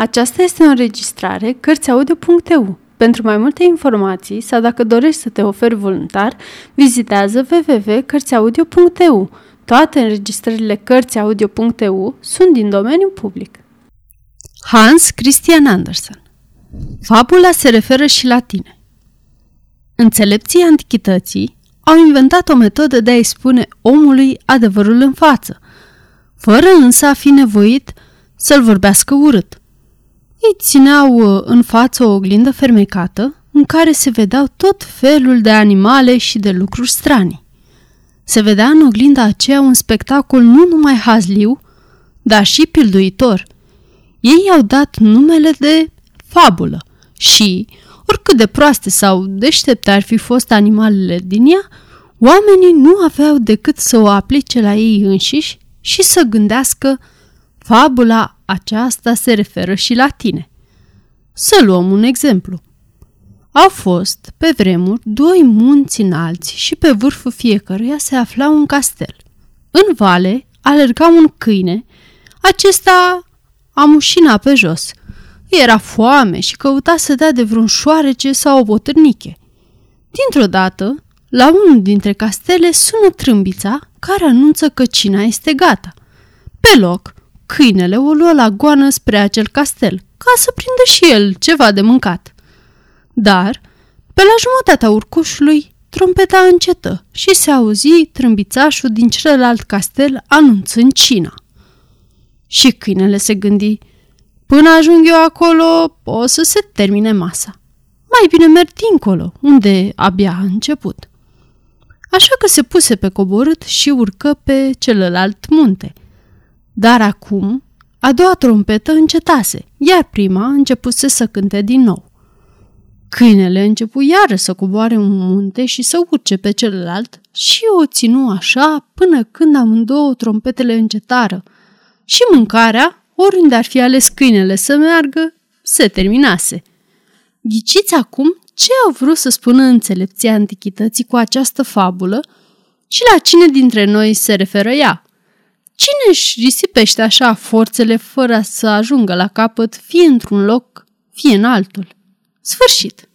Aceasta este o înregistrare Cărțiaudio.eu. Pentru mai multe informații sau dacă dorești să te oferi voluntar, vizitează www.cărțiaudio.eu. Toate înregistrările Cărțiaudio.eu sunt din domeniu public. Hans Christian Andersen Fabula se referă și la tine. Înțelepții antichității au inventat o metodă de a-i spune omului adevărul în față, fără însă a fi nevoit să-l vorbească urât. Ei țineau uh, în față o oglindă fermecată în care se vedeau tot felul de animale și de lucruri stranii. Se vedea în oglinda aceea un spectacol nu numai hazliu, dar și pilduitor. Ei i-au dat numele de fabulă și, oricât de proaste sau deștepte ar fi fost animalele din ea, oamenii nu aveau decât să o aplice la ei înșiși și să gândească fabula aceasta se referă și la tine. Să luăm un exemplu. Au fost, pe vremuri, doi munți înalți și pe vârful fiecăruia se afla un castel. În vale alerga un câine, acesta amușina pe jos. Era foame și căuta să dea de vreun șoarece sau o botârniche. Dintr-o dată, la unul dintre castele sună trâmbița care anunță că cina este gata. Pe loc, câinele o luă la goană spre acel castel, ca să prindă și el ceva de mâncat. Dar, pe la jumătatea urcușului, trompeta încetă și se auzi trâmbițașul din celălalt castel anunțând cina. Și câinele se gândi, până ajung eu acolo, o să se termine masa. Mai bine merg dincolo, unde abia a început. Așa că se puse pe coborât și urcă pe celălalt munte – dar acum, a doua trompetă încetase, iar prima începuse să cânte din nou. Câinele începu iară să coboare un munte și să urce pe celălalt și o ținu așa până când amândouă trompetele încetară și mâncarea, oriunde ar fi ales câinele să meargă, se terminase. Ghiciți acum ce au vrut să spună înțelepții antichității cu această fabulă și la cine dintre noi se referă ea? Cine își risipește așa forțele fără să ajungă la capăt, fie într-un loc, fie în altul? Sfârșit!